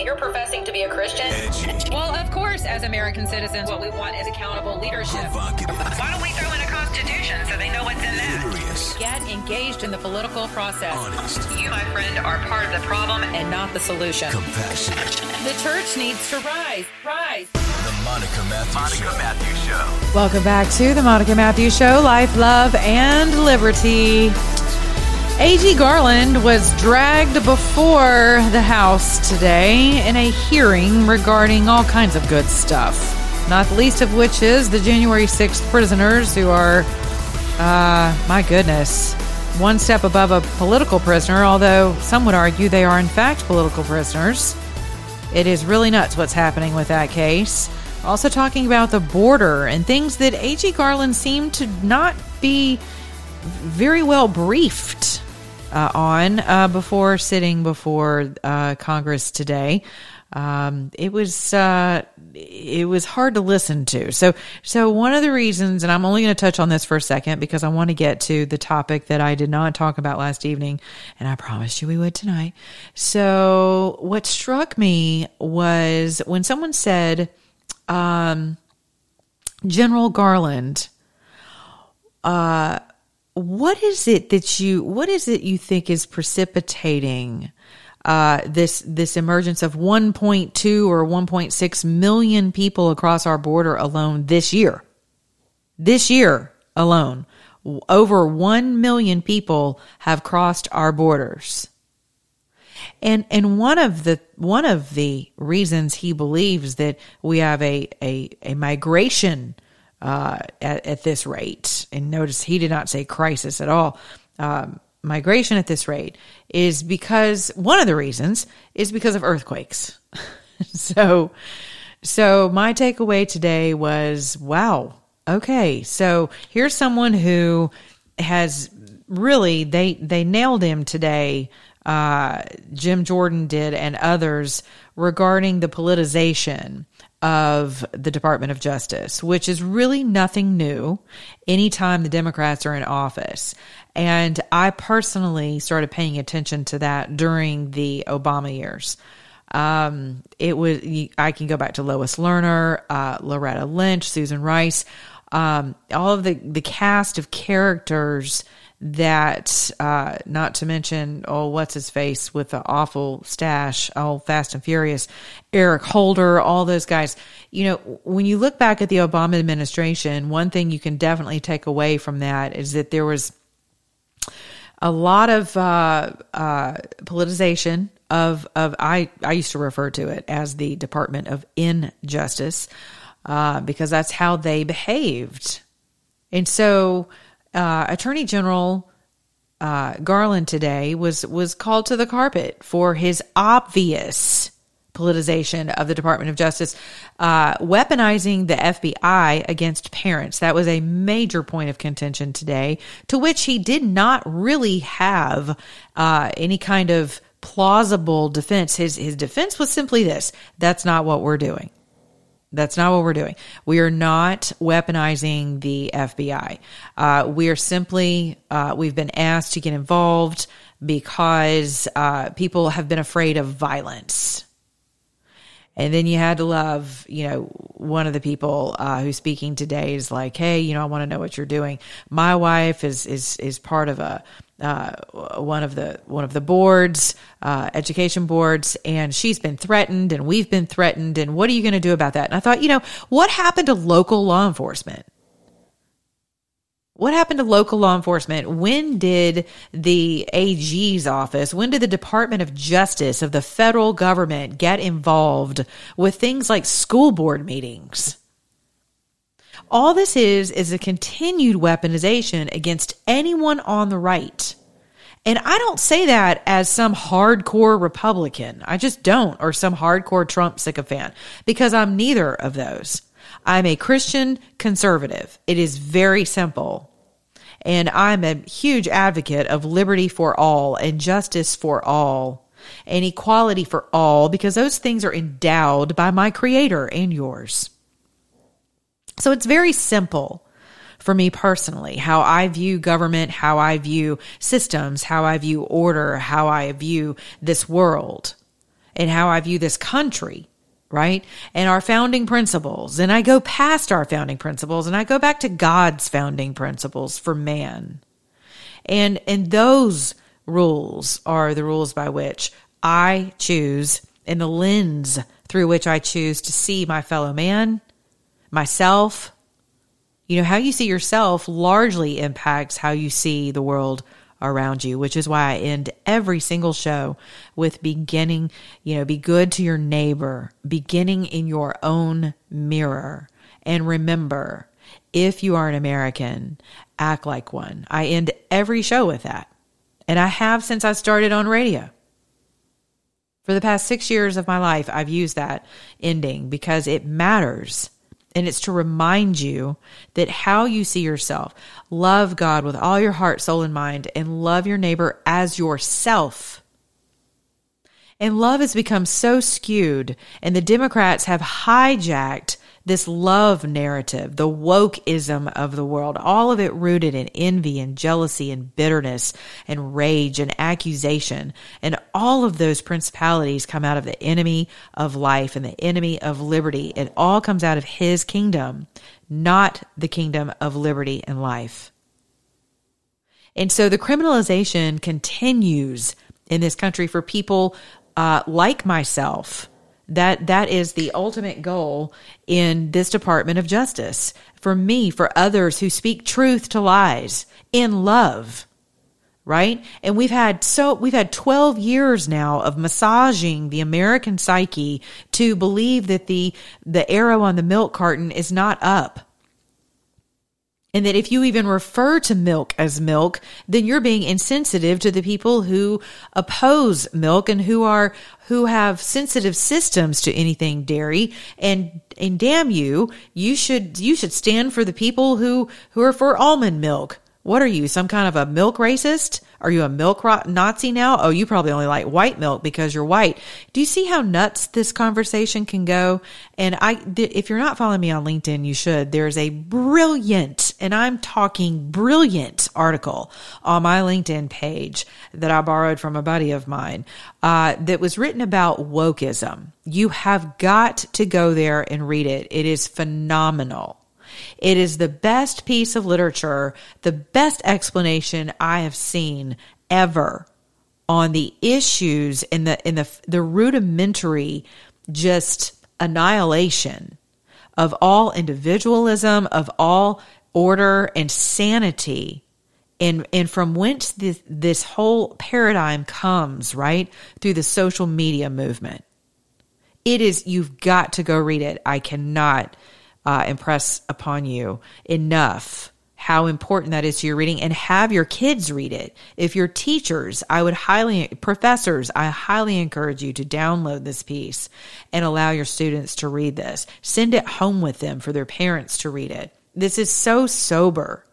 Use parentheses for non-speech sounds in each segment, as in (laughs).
an American and you're professing to be a Christian, well, of course, as American citizens, what we want is accountable leadership. Why don't we throw in a constitution so they know what's in that? Curious. Get engaged in the political process. Honest. You, my friend, are part of the problem and not the solution. Compassionate. The church needs to rise. Rise. The Monica Matthews Show. Matthews Show. Welcome back to the Monica Matthews Show, Life, Love, and Liberty. A.G. Garland was dragged before the House today in a hearing regarding all kinds of good stuff. Not the least of which is the January 6th prisoners who are, uh, my goodness, one step above a political prisoner, although some would argue they are in fact political prisoners. It is really nuts what's happening with that case. Also, talking about the border and things that A.G. Garland seemed to not be very well briefed uh, on uh, before sitting before uh, Congress today. Um, it was uh, it was hard to listen to. So so one of the reasons, and I'm only going to touch on this for a second because I want to get to the topic that I did not talk about last evening, and I promised you we would tonight. So what struck me was when someone said, um, General Garland, uh, what is it that you what is it you think is precipitating uh, this this emergence of 1.2 or 1.6 million people across our border alone this year? This year alone, over 1 million people have crossed our borders. And and one of the one of the reasons he believes that we have a a, a migration uh, at, at this rate, and notice he did not say crisis at all. Um, migration at this rate is because one of the reasons is because of earthquakes. (laughs) so, so my takeaway today was, wow, okay, so here's someone who has really they they nailed him today. Uh, Jim Jordan did, and others regarding the politicization of the Department of Justice, which is really nothing new anytime the Democrats are in office. And I personally started paying attention to that during the Obama years. Um, it was, I can go back to Lois Lerner, uh, Loretta Lynch, Susan Rice, um, all of the, the cast of characters that uh, not to mention oh what's his face with the awful stash oh fast and furious eric holder all those guys. You know when you look back at the obama administration one thing you can definitely take away from that is that there was a lot of uh, uh, politicization of of I I used to refer to it as the Department of Injustice uh, because that's how they behaved, and so uh, Attorney General uh, Garland today was was called to the carpet for his obvious politicization of the Department of Justice, uh, weaponizing the FBI against parents. That was a major point of contention today, to which he did not really have uh, any kind of plausible defense. His his defense was simply this: "That's not what we're doing." That's not what we're doing. We are not weaponizing the FBI. Uh, we are simply, uh, we've been asked to get involved because uh, people have been afraid of violence. And then you had to love, you know, one of the people uh, who's speaking today is like, hey, you know, I want to know what you're doing. My wife is is is part of a uh, one of the one of the boards, uh, education boards, and she's been threatened, and we've been threatened, and what are you going to do about that? And I thought, you know, what happened to local law enforcement? What happened to local law enforcement? When did the AG's office, when did the Department of Justice of the federal government get involved with things like school board meetings? All this is, is a continued weaponization against anyone on the right. And I don't say that as some hardcore Republican. I just don't, or some hardcore Trump sycophant, because I'm neither of those. I'm a Christian conservative. It is very simple. And I'm a huge advocate of liberty for all and justice for all and equality for all because those things are endowed by my creator and yours. So it's very simple for me personally, how I view government, how I view systems, how I view order, how I view this world, and how I view this country right? And our founding principles. And I go past our founding principles and I go back to God's founding principles for man. And, and those rules are the rules by which I choose and the lens through which I choose to see my fellow man, myself. You know, how you see yourself largely impacts how you see the world around you, which is why I end every single show with beginning, you know, be good to your neighbor, beginning in your own mirror. And remember, if you are an American, act like one. I end every show with that. And I have since I started on radio. For the past six years of my life, I've used that ending because it matters. And it's to remind you that how you see yourself, love God with all your heart, soul, and mind, and love your neighbor as yourself. And love has become so skewed, and the Democrats have hijacked this love narrative, the wokeism of the world, all of it rooted in envy and jealousy and bitterness and rage and accusation. And all of those principalities come out of the enemy of life and the enemy of liberty. It all comes out of his kingdom, not the kingdom of liberty and life. And so the criminalization continues in this country for people uh, like myself that that is the ultimate goal in this Department of Justice. For me, for others who speak truth to lies in love. Right? And we've had so we've had 12 years now of massaging the American psyche to believe that the the arrow on the milk carton is not up and that if you even refer to milk as milk, then you're being insensitive to the people who oppose milk and who are, who have sensitive systems to anything dairy. And, and damn you, you should, you should stand for the people who, who are for almond milk. What are you, some kind of a milk racist? Are you a milk Nazi now? Oh, you probably only like white milk because you're white. Do you see how nuts this conversation can go? And I, if you're not following me on LinkedIn, you should. There's a brilliant, and I'm talking brilliant article on my LinkedIn page that I borrowed from a buddy of mine uh, that was written about wokeism. You have got to go there and read it. It is phenomenal. It is the best piece of literature, the best explanation I have seen ever on the issues in the in the the rudimentary just annihilation of all individualism, of all order and sanity. And, and from whence this, this whole paradigm comes, right? Through the social media movement. It is, you've got to go read it. I cannot uh, impress upon you enough how important that is to your reading and have your kids read it. If you're teachers, I would highly, professors, I highly encourage you to download this piece and allow your students to read this. Send it home with them for their parents to read it. This is so sober.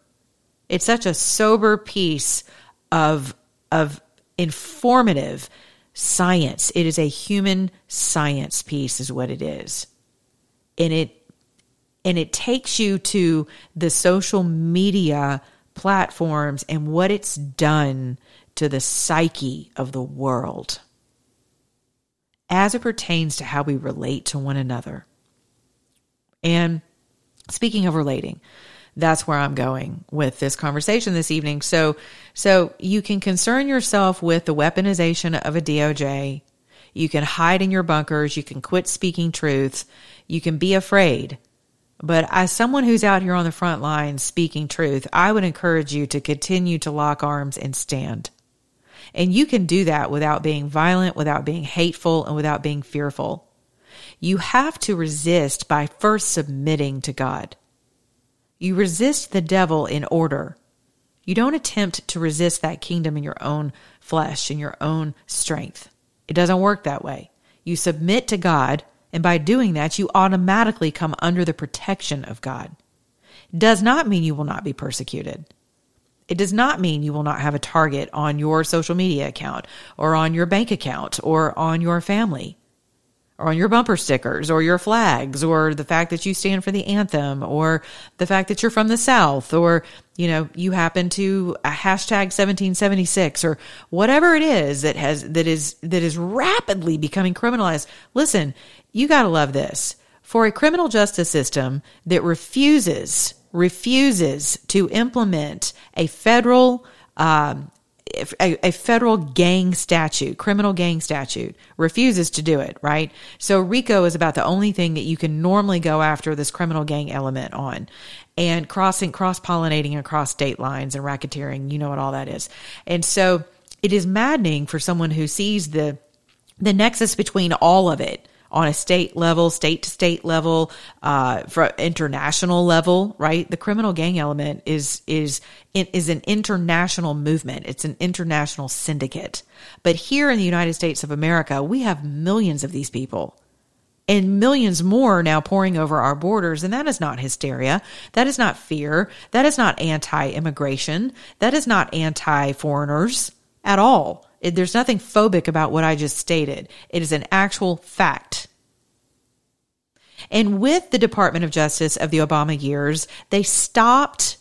It's such a sober piece of, of informative science. It is a human science piece is what it is. And it and it takes you to the social media platforms and what it's done to the psyche of the world as it pertains to how we relate to one another. And speaking of relating, that's where I'm going with this conversation this evening. So, so you can concern yourself with the weaponization of a DOJ. You can hide in your bunkers. You can quit speaking truth. You can be afraid But as someone who's out here on the front line speaking truth, I would encourage you to continue to lock arms and stand. And you can do that without being violent, without being hateful, and without being fearful. You have to resist by first submitting to God. You resist the devil in order. You don't attempt to resist that kingdom in your own flesh, in your own strength. It doesn't work that way. You submit to God and by doing that, you automatically come under the protection of God. It does not mean you will not be persecuted. It does not mean you will not have a target on your social media account or on your bank account or on your family or on your bumper stickers or your flags or the fact that you stand for the anthem or the fact that you're from the South or, you know, you happen to a hashtag 1776 or whatever it is that has, that is, that is rapidly becoming criminalized. Listen, you got to love this. For a criminal justice system that refuses, refuses to implement a federal, um, a, a, federal gang statute, criminal gang statute, refuses to do it, right? So RICO is about the only thing that you can normally go after this criminal gang element on. And crossing, cross pollinating across state lines and racketeering, you know what all that is. And so it is maddening for someone who sees the, the nexus between all of it on a state level, state to state level, uh, for international level, right? The criminal gang element is is is an international movement. It's an international syndicate. But here in the United States of America, we have millions of these people. And millions more now pouring over our borders. And that is not hysteria. That is not fear. That is not anti immigration. That is not anti foreigners at all. It, there's nothing phobic about what I just stated. It is an actual fact. And with the Department of Justice of the Obama years, they stopped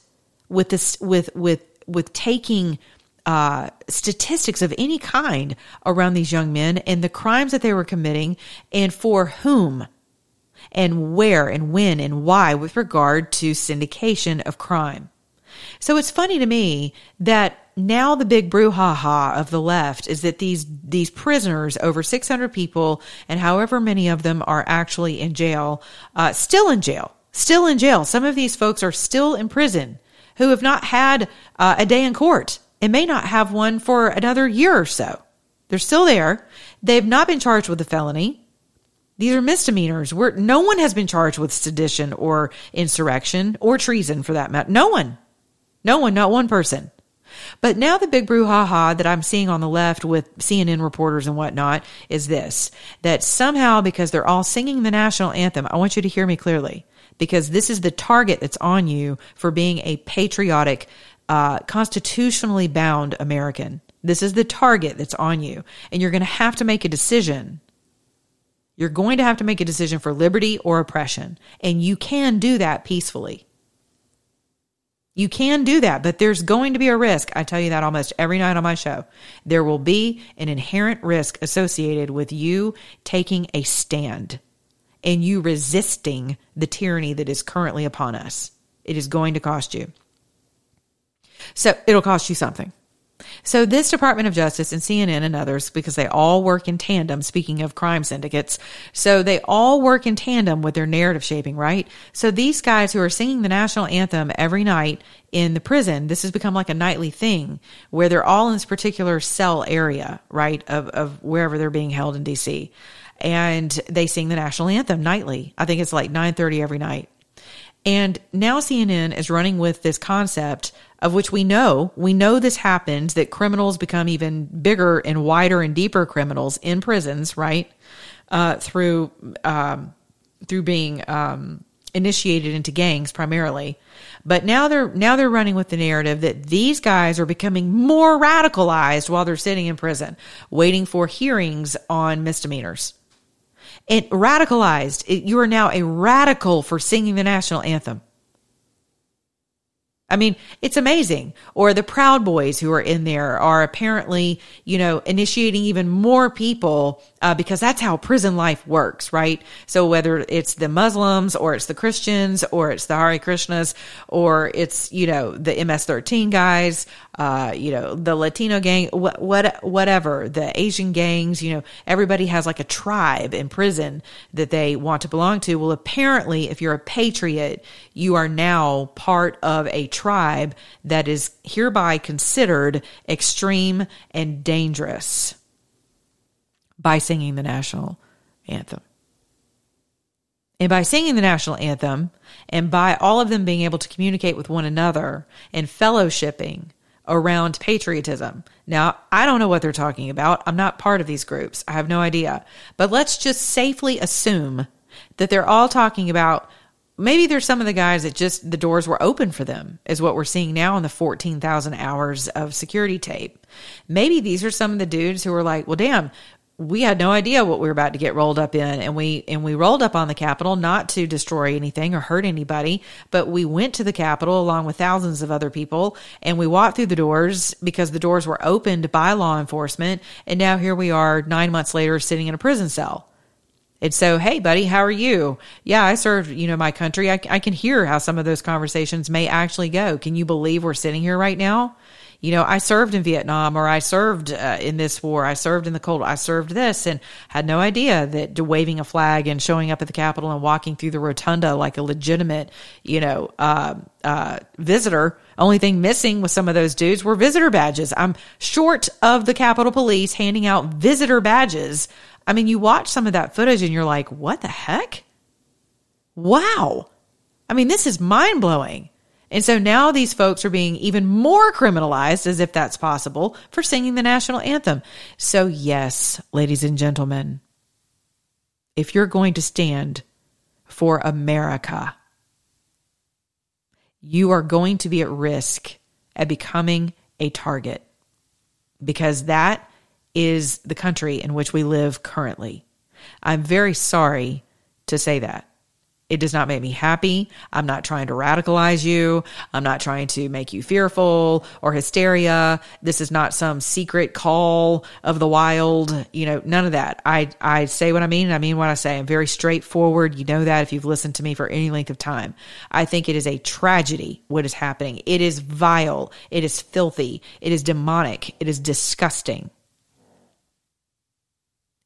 with this with with with taking uh, statistics of any kind around these young men and the crimes that they were committing and for whom and where and when and why with regard to syndication of crime. So it's funny to me that now the big brouhaha of the left is that these these prisoners, over 600 people, and however many of them are actually in jail, uh, still in jail, still in jail. Some of these folks are still in prison who have not had uh, a day in court and may not have one for another year or so. They're still there. They've not been charged with a felony. These are misdemeanors where no one has been charged with sedition or insurrection or treason for that matter. No one. No one, not one person. But now the big brouhaha that I'm seeing on the left with CNN reporters and whatnot is this that somehow, because they're all singing the national anthem, I want you to hear me clearly, because this is the target that's on you for being a patriotic, uh, constitutionally bound American. This is the target that's on you. And you're going to have to make a decision. You're going to have to make a decision for liberty or oppression. And you can do that peacefully. You can do that, but there's going to be a risk. I tell you that almost every night on my show. There will be an inherent risk associated with you taking a stand and you resisting the tyranny that is currently upon us. It is going to cost you. So it'll cost you something. So this Department of Justice and CNN and others, because they all work in tandem, speaking of crime syndicates, so they all work in tandem with their narrative shaping, right? So these guys who are singing the national anthem every night in the prison, this has become like a nightly thing where they're all in this particular cell area, right? Of, of wherever they're being held in DC. And they sing the national anthem nightly. I think it's like 930 every night. And now CNN is running with this concept of which we know, we know this happens, that criminals become even bigger and wider and deeper criminals in prisons, right? Uh, through, um, through being, um, initiated into gangs primarily. But now they're, now they're running with the narrative that these guys are becoming more radicalized while they're sitting in prison, waiting for hearings on misdemeanors. It radicalized, you are now a radical for singing the national anthem. I mean, it's amazing. Or the Proud Boys who are in there are apparently, you know, initiating even more people uh, because that's how prison life works, right? So whether it's the Muslims or it's the Christians or it's the Hare Krishnas or it's, you know, the MS-13 guys, uh, you know, the Latino gang, what, what, whatever, the Asian gangs, you know, everybody has like a tribe in prison that they want to belong to. Well, apparently, if you're a patriot, you are now part of a tribe that is hereby considered extreme and dangerous by singing the national anthem. And by singing the national anthem and by all of them being able to communicate with one another and fellowshipping around patriotism. Now, I don't know what they're talking about. I'm not part of these groups. I have no idea. But let's just safely assume that they're all talking about maybe there's some of the guys that just the doors were open for them is what we're seeing now in the 14,000 hours of security tape. Maybe these are some of the dudes who are like, well, damn, we had no idea what we were about to get rolled up in and we and we rolled up on the capitol not to destroy anything or hurt anybody but we went to the capitol along with thousands of other people and we walked through the doors because the doors were opened by law enforcement and now here we are 9 months later sitting in a prison cell and so, hey, buddy, how are you? Yeah, I served, you know, my country. I, I can hear how some of those conversations may actually go. Can you believe we're sitting here right now? You know, I served in Vietnam or I served uh, in this war. I served in the Cold. I served this and had no idea that waving a flag and showing up at the Capitol and walking through the rotunda like a legitimate, you know, uh, uh, visitor. Only thing missing with some of those dudes were visitor badges. I'm short of the Capitol Police handing out visitor badges. I mean, you watch some of that footage and you're like, what the heck? Wow. I mean, this is mind blowing. And so now these folks are being even more criminalized, as if that's possible, for singing the national anthem. So, yes, ladies and gentlemen, if you're going to stand for America, you are going to be at risk at becoming a target because that is the country in which we live currently. I'm very sorry to say that. It does not make me happy. I'm not trying to radicalize you. I'm not trying to make you fearful or hysteria. This is not some secret call of the wild. You know, none of that. I, I say what I mean and I mean what I say. I'm very straightforward. You know that if you've listened to me for any length of time. I think it is a tragedy what is happening. It is vile. It is filthy. It is demonic. It is disgusting.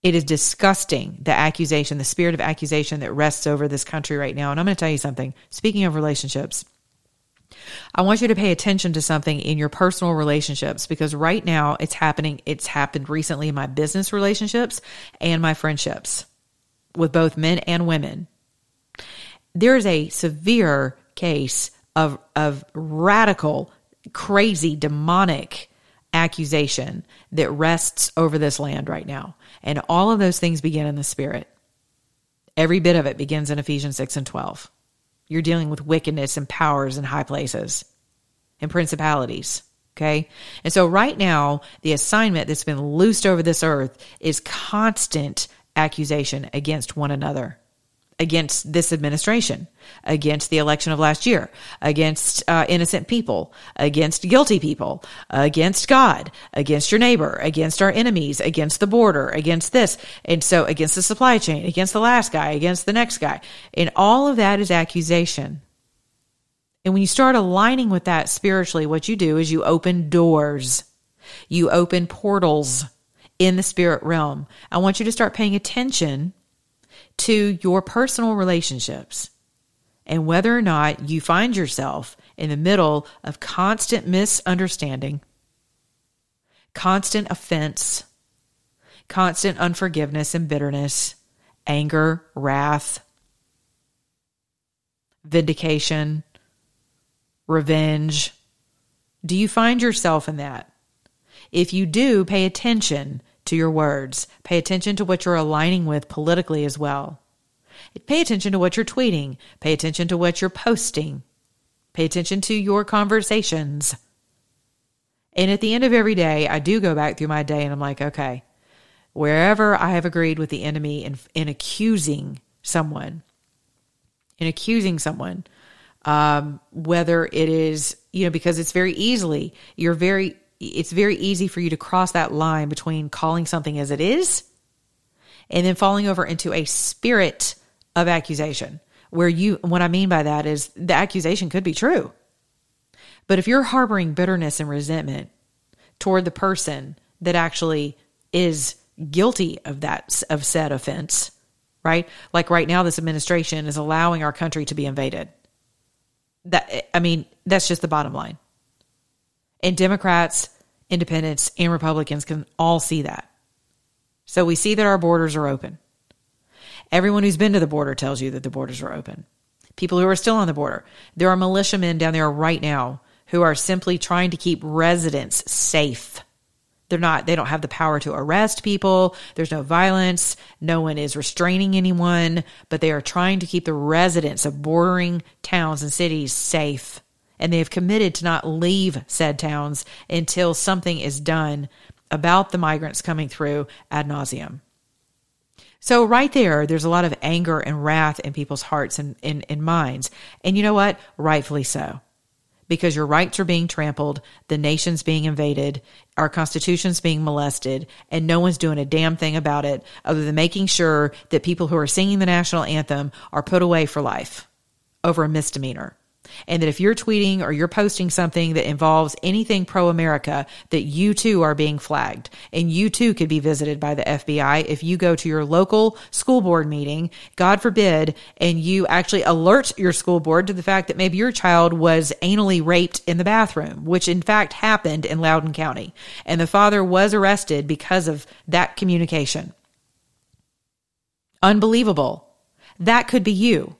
It is disgusting, the accusation, the spirit of accusation that rests over this country right now. And I'm going to tell you something. Speaking of relationships, I want you to pay attention to something in your personal relationships because right now it's happening. It's happened recently in my business relationships and my friendships with both men and women. There is a severe case of, of radical, crazy, demonic accusation that rests over this land right now. And all of those things begin in the spirit. Every bit of it begins in Ephesians 6 and 12. You're dealing with wickedness and powers in high places and principalities. Okay. And so right now, the assignment that's been loosed over this earth is constant accusation against one another against this administration, against the election of last year, against uh, innocent people, against guilty people, against God, against your neighbor, against our enemies, against the border, against this. And so against the supply chain, against the last guy, against the next guy. And all of that is accusation. And when you start aligning with that spiritually, what you do is you open doors, you open portals in the spirit realm. I want you to start paying attention to your personal relationships and whether or not you find yourself in the middle of constant misunderstanding, constant offense, constant unforgiveness and bitterness, anger, wrath, vindication, revenge. Do you find yourself in that? If you do, pay attention to your words. Pay attention to what you're aligning with politically as well. Pay attention to what you're tweeting. Pay attention to what you're posting. Pay attention to your conversations. And at the end of every day, I do go back through my day and I'm like, okay, wherever I have agreed with the enemy in, in accusing someone, in accusing someone, um, whether it is, you know, because it's very easily, you're very it's very easy for you to cross that line between calling something as it is and then falling over into a spirit of accusation where you what I mean by that is the accusation could be true. But if you're harboring bitterness and resentment toward the person that actually is guilty of that of said offense, right? Like right now this administration is allowing our country to be invaded. That I mean, that's just the bottom line. And Democrats, independents, and Republicans can all see that. So we see that our borders are open. Everyone who's been to the border tells you that the borders are open. People who are still on the border. There are militiamen down there right now who are simply trying to keep residents safe. They're not, they don't have the power to arrest people. There's no violence. No one is restraining anyone, but they are trying to keep the residents of bordering towns and cities safe. And they have committed to not leave said towns until something is done about the migrants coming through ad nauseum. So right there, there's a lot of anger and wrath in people's hearts and in, in minds. And you know what? Rightfully so. Because your rights are being trampled, the nation's being invaded, our constitution's being molested, and no one's doing a damn thing about it other than making sure that people who are singing the national anthem are put away for life over a misdemeanor and that if you're tweeting or you're posting something that involves anything pro America, that you too are being flagged and you too could be visited by the FBI if you go to your local school board meeting, God forbid, and you actually alert your school board to the fact that maybe your child was anally raped in the bathroom, which in fact happened in Loudoun County. And the father was arrested because of that communication. Unbelievable. That could be you.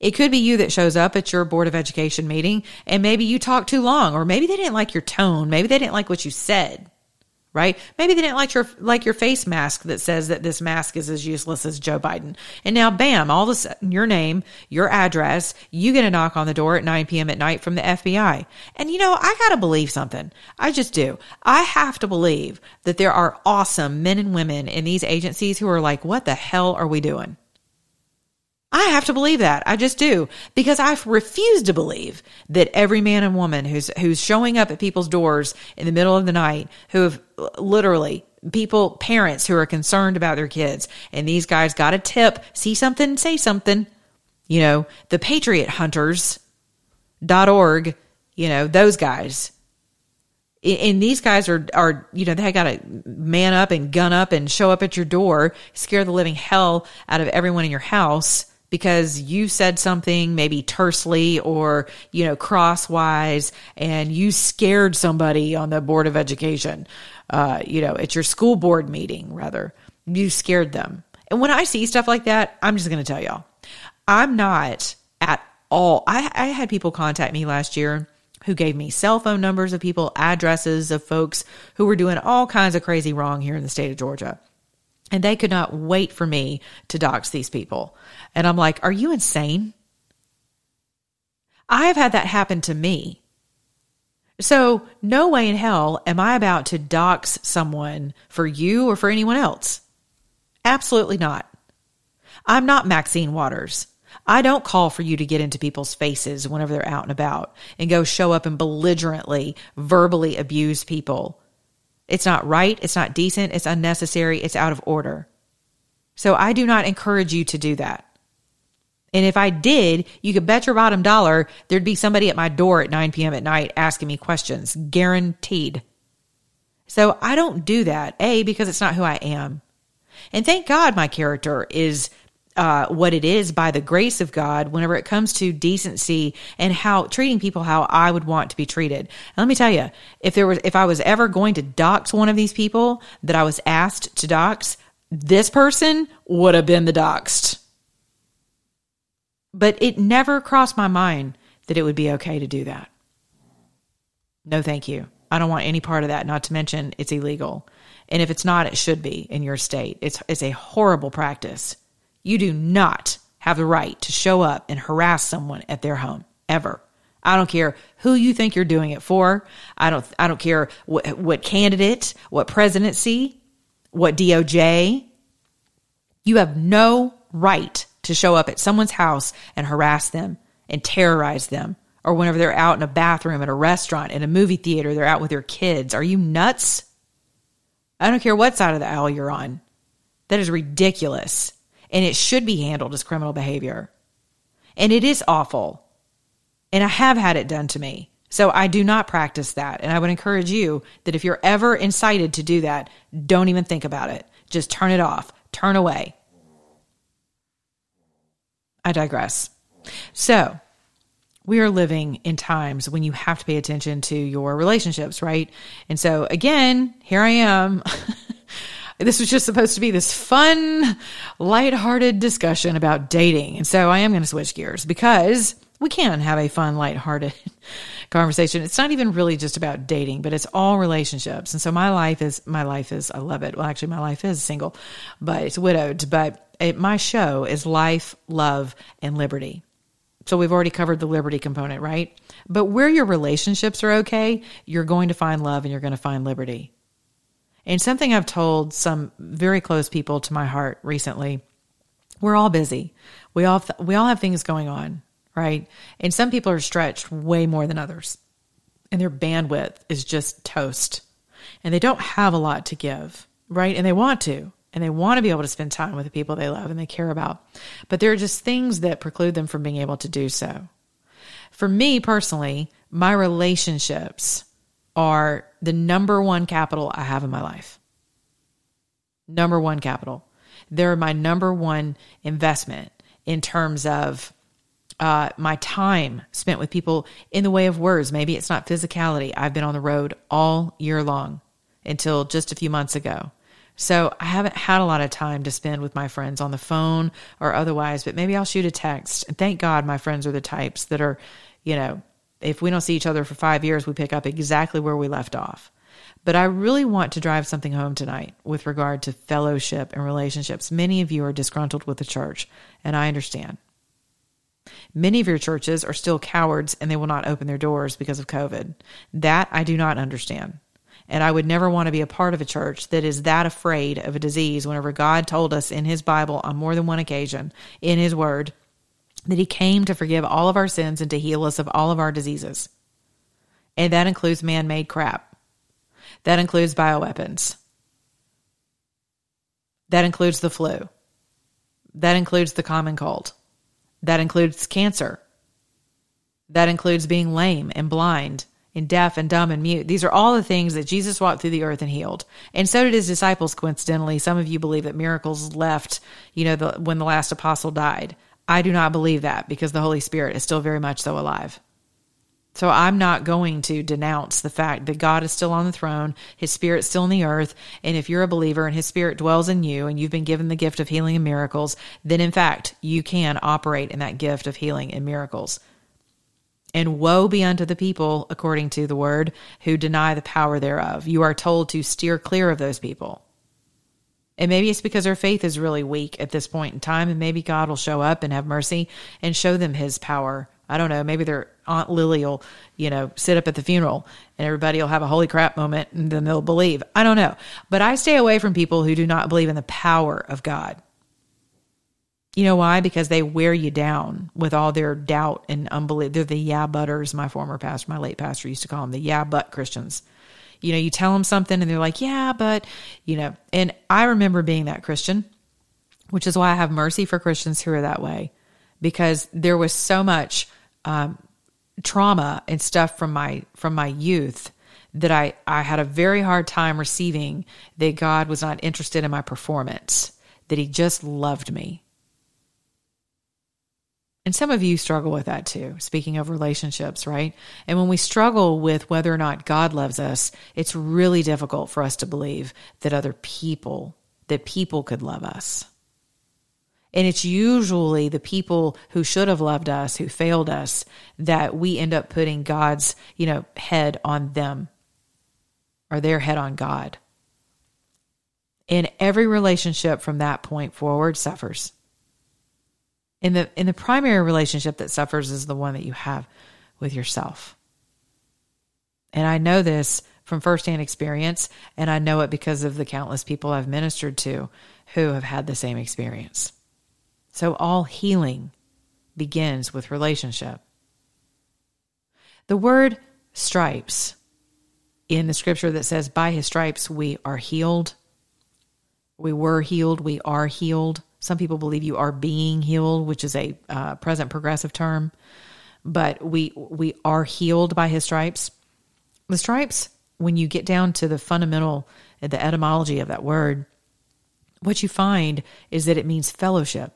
It could be you that shows up at your Board of Education meeting and maybe you talk too long, or maybe they didn't like your tone. Maybe they didn't like what you said, right? Maybe they didn't like your, like your face mask that says that this mask is as useless as Joe Biden. And now, bam, all of a sudden, your name, your address, you get a knock on the door at 9 p.m. at night from the FBI. And you know, I gotta believe something. I just do. I have to believe that there are awesome men and women in these agencies who are like, what the hell are we doing? I have to believe that. I just do because I refuse to believe that every man and woman who's who's showing up at people's doors in the middle of the night who have literally people parents who are concerned about their kids and these guys got a tip, see something, say something. You know, the patriot hunters dot org, you know, those guys. And these guys are, are, you know, they got to man up and gun up and show up at your door, scare the living hell out of everyone in your house because you said something maybe tersely or, you know, crosswise and you scared somebody on the board of education, uh, you know, at your school board meeting, rather. You scared them. And when I see stuff like that, I'm just going to tell y'all, I'm not at all. I, I had people contact me last year who gave me cell phone numbers of people, addresses of folks who were doing all kinds of crazy wrong here in the state of Georgia. And they could not wait for me to dox these people. And I'm like, are you insane? I have had that happen to me. So, no way in hell am I about to dox someone for you or for anyone else. Absolutely not. I'm not Maxine Waters. I don't call for you to get into people's faces whenever they're out and about and go show up and belligerently verbally abuse people. It's not right. It's not decent. It's unnecessary. It's out of order. So I do not encourage you to do that. And if I did, you could bet your bottom dollar there'd be somebody at my door at 9 p.m. at night asking me questions, guaranteed. So I don't do that, A, because it's not who I am. And thank God my character is uh, what it is by the grace of God whenever it comes to decency and how treating people how I would want to be treated. And let me tell you, if there was, if I was ever going to dox one of these people that I was asked to dox, this person would have been the doxed. But it never crossed my mind that it would be okay to do that. No, thank you. I don't want any part of that, not to mention it's illegal. And if it's not, it should be in your state. It's, it's a horrible practice. You do not have the right to show up and harass someone at their home ever. I don't care who you think you're doing it for. I don't I don't care what, what candidate, what presidency, what DOJ. You have no right to show up at someone's house and harass them and terrorize them or whenever they're out in a bathroom at a restaurant, in a movie theater, they're out with their kids. Are you nuts? I don't care what side of the aisle you're on. That is ridiculous. And it should be handled as criminal behavior. And it is awful. And I have had it done to me. So I do not practice that. And I would encourage you that if you're ever incited to do that, don't even think about it. Just turn it off, turn away. I digress. So, we are living in times when you have to pay attention to your relationships, right? And so, again, here I am. (laughs) this was just supposed to be this fun, lighthearted discussion about dating. And so, I am going to switch gears because we can have a fun, lighthearted (laughs) conversation. It's not even really just about dating, but it's all relationships. And so my life is, my life is, I love it. Well, actually, my life is single, but it's widowed. But it, my show is life, love, and liberty. So we've already covered the liberty component, right? But where your relationships are okay, you're going to find love and you're going to find liberty. And something I've told some very close people to my heart recently, we're all busy. We all we all have things going on right? And some people are stretched way more than others, and their bandwidth is just toast. And they don't have a lot to give, right? And they want to, and they want to be able to spend time with the people they love and they care about. But there are just things that preclude them from being able to do so. For me personally, my relationships are the number one capital I have in my life. Number one capital. They're my number one investment in terms of uh, my time spent with people in the way of words. Maybe it's not physicality. I've been on the road all year long until just a few months ago. So I haven't had a lot of time to spend with my friends on the phone or otherwise, but maybe I'll shoot a text. And thank God my friends are the types that are, you know, if we don't see each other for five years, we pick up exactly where we left off. But I really want to drive something home tonight with regard to fellowship and relationships. Many of you are disgruntled with the church, and I understand. Many of your churches are still cowards and they will not open their doors because of COVID. That I do not understand. And I would never want to be a part of a church that is that afraid of a disease whenever God told us in His Bible on more than one occasion, in His Word, that He came to forgive all of our sins and to heal us of all of our diseases. And that includes man made crap. That includes bioweapons. That includes the flu. That includes the common cold. That includes cancer. That includes being lame and blind and deaf and dumb and mute. These are all the things that Jesus walked through the earth and healed. And so did his disciples, coincidentally. Some of you believe that miracles left, you know, the, when the last apostle died. I do not believe that because the Holy Spirit is still very much so alive. So I'm not going to denounce the fact that God is still on the throne, his spirit's still in the earth, and if you're a believer and his spirit dwells in you and you've been given the gift of healing and miracles, then in fact, you can operate in that gift of healing and miracles. And woe be unto the people, according to the word, who deny the power thereof. You are told to steer clear of those people. And maybe it's because their faith is really weak at this point in time, and maybe God will show up and have mercy and show them his power I don't know, maybe their Aunt Lily will, you know, sit up at the funeral and everybody will have a holy crap moment and then they'll believe. I don't know. But I stay away from people who do not believe in the power of God. You know why? Because they wear you down with all their doubt and unbelief. They're the yeah butters, my former pastor, my late pastor used to call them the yeah but Christians. You know, you tell them something and they're like, yeah, but, you know, and I remember being that Christian, which is why I have mercy for Christians who are that way because there was so much um, trauma and stuff from my from my youth that I I had a very hard time receiving that God was not interested in my performance, that He just loved me. And some of you struggle with that too, speaking of relationships, right? And when we struggle with whether or not God loves us, it's really difficult for us to believe that other people, that people could love us. And it's usually the people who should have loved us, who failed us, that we end up putting God's, you know, head on them or their head on God. And every relationship from that point forward suffers. In the in the primary relationship that suffers is the one that you have with yourself. And I know this from firsthand experience, and I know it because of the countless people I've ministered to who have had the same experience. So all healing begins with relationship. The word stripes in the scripture that says, by his stripes we are healed, We were healed. We are healed. Some people believe you are being healed, which is a uh, present progressive term, but we we are healed by His stripes. The stripes, when you get down to the fundamental, the etymology of that word, what you find is that it means fellowship.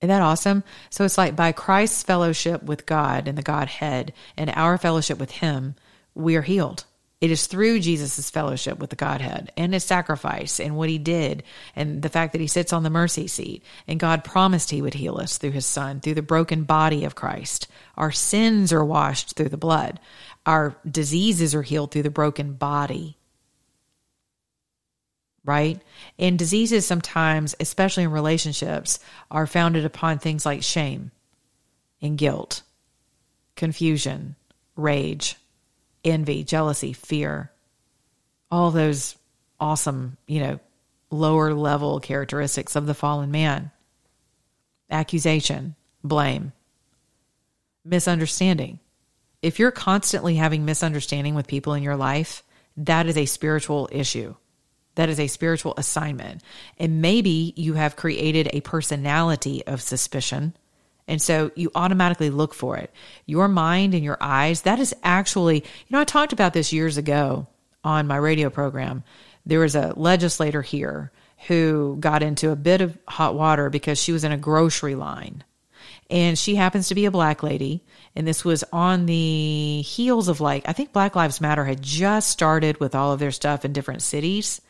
Isn't that awesome? So it's like by Christ's fellowship with God and the Godhead and our fellowship with Him, we are healed. It is through Jesus' fellowship with the Godhead and his sacrifice and what he did and the fact that he sits on the mercy seat. And God promised he would heal us through his son, through the broken body of Christ. Our sins are washed through the blood. Our diseases are healed through the broken body. Right? And diseases sometimes, especially in relationships, are founded upon things like shame and guilt, confusion, rage envy, jealousy, fear, all those awesome, you know, lower level characteristics of the fallen man. Accusation, blame, misunderstanding. If you're constantly having misunderstanding with people in your life, that is a spiritual issue. That is a spiritual assignment. And maybe you have created a personality of suspicion and so you automatically look for it. Your mind and your eyes, that is actually, you know, I talked about this years ago on my radio program. There was a legislator here who got into a bit of hot water because she was in a grocery line. And she happens to be a black lady. And this was on the heels of like, I think Black Lives Matter had just started with all of their stuff in different cities.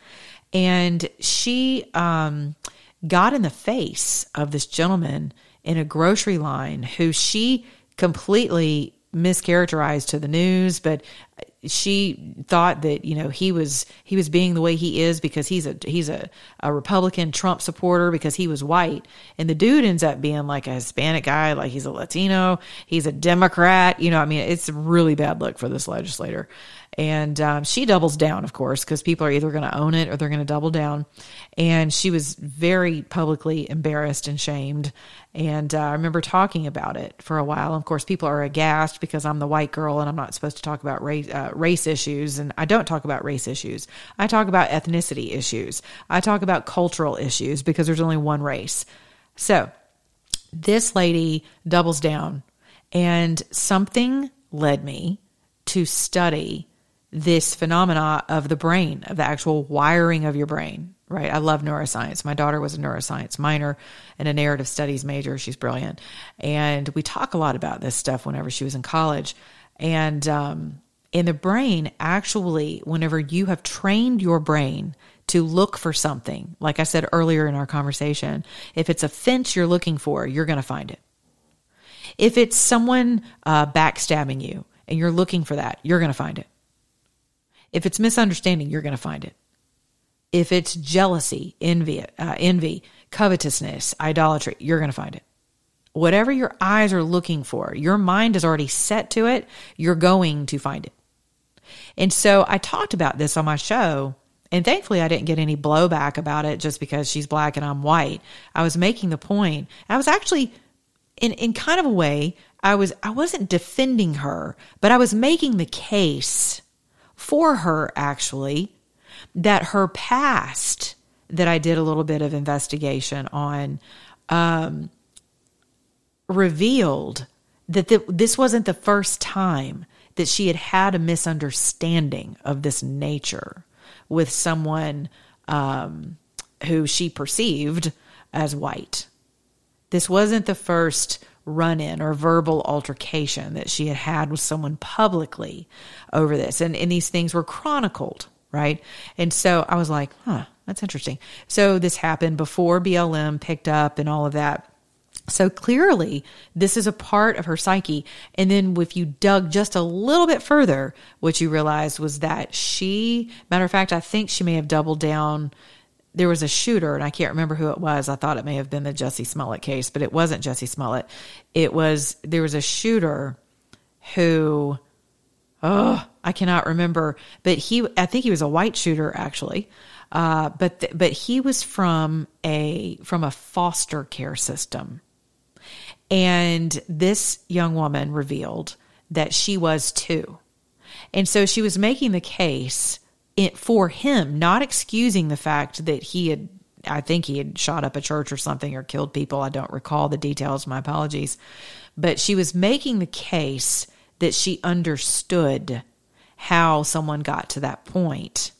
And she um, got in the face of this gentleman in a grocery line who she completely mischaracterized to the news, but she thought that you know he was he was being the way he is because he's a he's a, a Republican Trump supporter because he was white. And the dude ends up being like a Hispanic guy like he's a Latino he's a Democrat you know I mean it's a really bad look for this legislator and um, she doubles down, of course, because people are either going to own it or they're going to double down. And she was very publicly embarrassed and shamed. And uh, I remember talking about it for a while. Of course, people are aghast because I'm the white girl and I'm not supposed to talk about race, uh, race issues. And I don't talk about race issues. I talk about ethnicity issues. I talk about cultural issues because there's only one race. So this lady doubles down, and something led me to study this phenomena of the brain, of the actual wiring of your brain, right? I love neuroscience. My daughter was a neuroscience minor and a narrative studies major. She's brilliant. And we talk a lot about this stuff whenever she was in college. And um, in the brain, actually, whenever you have trained your brain to look for something, like I said earlier in our conversation, if it's a fence you're looking for, you're going to find it. If it's someone uh, backstabbing you and you're looking for that, you're going to find it if it's misunderstanding, you're going to find it. If it's jealousy, envy, uh, envy, covetousness, idolatry, you're going to find it. Whatever your eyes are looking for, your mind is already set to it. You're going to find it. And so I talked about this on my show, and thankfully I didn't get any blowback about it just because she's black and I'm white. I was making the point. I was actually in in kind of a way, I was I wasn't defending her, but I was making the case for her, actually, that her past, that I did a little bit of investigation on, um, revealed that this wasn't the first time that she had had a misunderstanding of this nature with someone um, who she perceived as white. This wasn't the first run in or verbal altercation that she had had with someone publicly over this. And, and these things were chronicled, right? And so I was like, huh, that's interesting. So this happened before BLM picked up and all of that. So clearly, this is a part of her psyche. And then, if you dug just a little bit further, what you realized was that she, matter of fact, I think she may have doubled down there was a shooter, and I can't remember who it was. I thought it may have been the Jesse Smollett case, but it wasn't Jesse Smollett. It was there was a shooter who, oh, I cannot remember, but he, I think he was a white shooter actually, uh, but th- but he was from a from a foster care system, and this young woman revealed that she was too, and so she was making the case it for him, not excusing the fact that he had, I think he had shot up a church or something or killed people. I don't recall the details. My apologies. But she was making the case that she understood how someone got to that point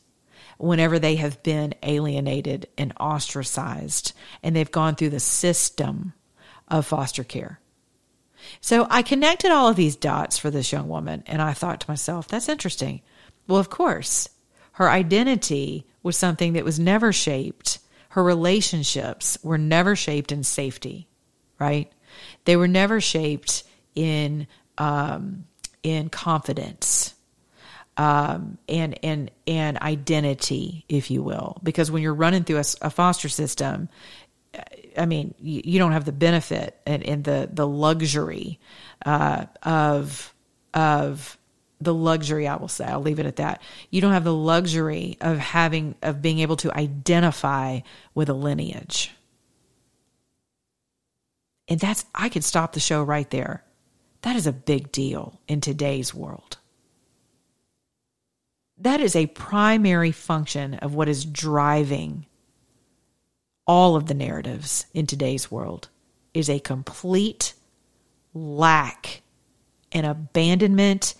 whenever they have been alienated and ostracized and they've gone through the system of foster care. So I connected all of these dots for this young woman and I thought to myself, that's interesting. Well, of course, her identity was something that was never shaped. Her relationships were never shaped in safety, right? They were never shaped in um, in confidence um, and and and identity, if you will, because when you're running through a, a foster system, I mean, you, you, don't have the benefit and, and the the luxury uh, of of the luxury. I will say, I'll leave it at that. You don't have the luxury of having of being able to identify with a lineage, and that's I could stop the show right there. That is a big deal in today's world that is a primary function of what is driving all of the narratives in today's world is a complete lack and abandonment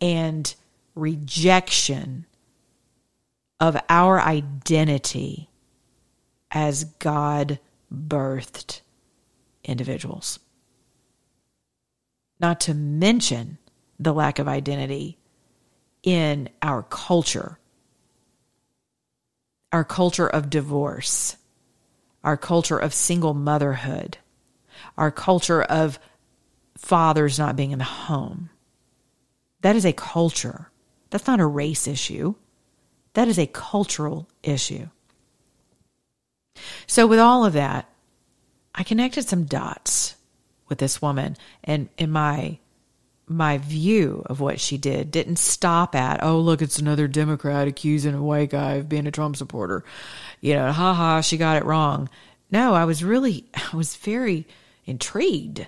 and rejection of our identity as God birthed individuals. Not to mention the lack of identity in our culture, our culture of divorce, our culture of single motherhood, our culture of fathers not being in the home. That is a culture. That's not a race issue. That is a cultural issue. So, with all of that, I connected some dots with this woman and in my my view of what she did didn't stop at, oh, look, it's another Democrat accusing a white guy of being a Trump supporter. You know, haha, she got it wrong. No, I was really, (laughs) I was very intrigued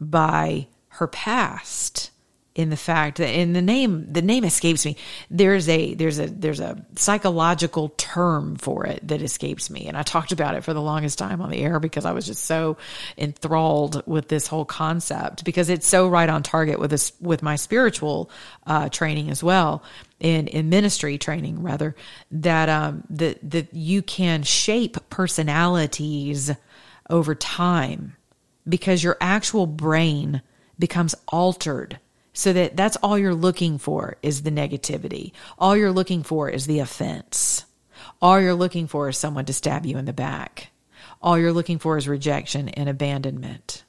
by her past in the fact that in the name the name escapes me. There's a there's a there's a psychological term for it that escapes me. And i talked about it for the longest time on the air because i was just so enthralled with this whole concept because it's so right on target with this with my spiritual uh, training as well in in ministry training rather that um that that you can shape personalities over time because your actual brain becomes altered so that that's all you're looking for is the negativity. All you're looking for is the offense. All you're looking for is someone to stab you in the back. All you're looking for is rejection and abandonment.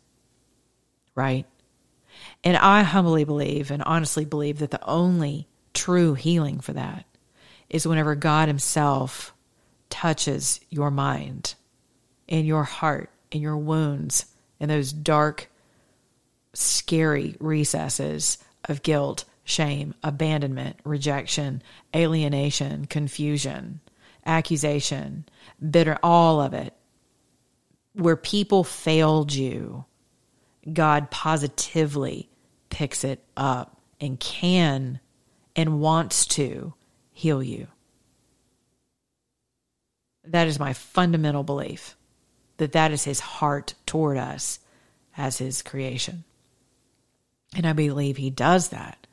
Right? And I humbly believe and honestly believe that the only true healing for that is whenever God Himself touches your mind and your heart and your wounds and those dark scary recesses of guilt, shame, abandonment, rejection, alienation, confusion, accusation, bitter, all of it. Where people failed you, God positively picks it up and can and wants to heal you. That is my fundamental belief that that is his heart toward us as his creation. And I believe he does that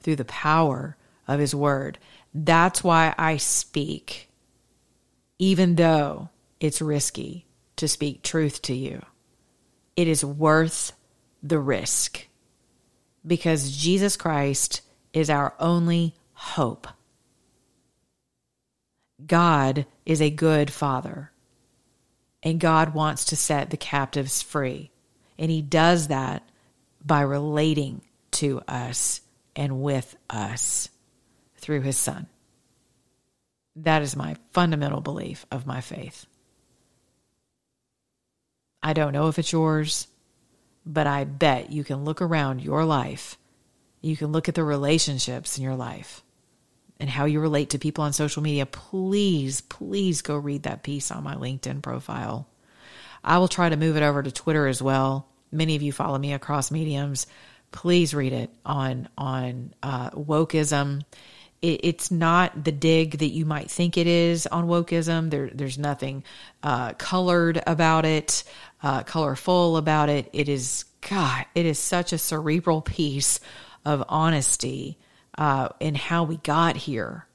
through the power of his word. That's why I speak, even though it's risky to speak truth to you. It is worth the risk because Jesus Christ is our only hope. God is a good father, and God wants to set the captives free. And he does that by relating to us and with us through his son. That is my fundamental belief of my faith. I don't know if it's yours, but I bet you can look around your life. You can look at the relationships in your life and how you relate to people on social media. Please, please go read that piece on my LinkedIn profile. I will try to move it over to Twitter as well many of you follow me across mediums. Please read it on on uh, wokeism it, it's not the dig that you might think it is on wokeism. There, there's nothing uh, colored about it, uh, colorful about it. It is God. It is such a cerebral piece of honesty uh, in how we got here,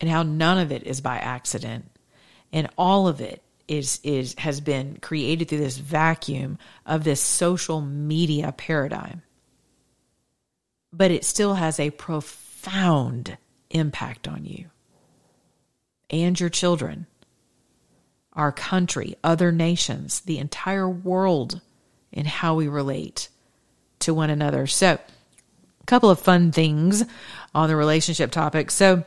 and how none of it is by accident, and all of it is is has been created through this vacuum of this social media paradigm but it still has a profound impact on you and your children, our country, other nations, the entire world, in how we relate to one another. So, a couple of fun things on the relationship topic. So,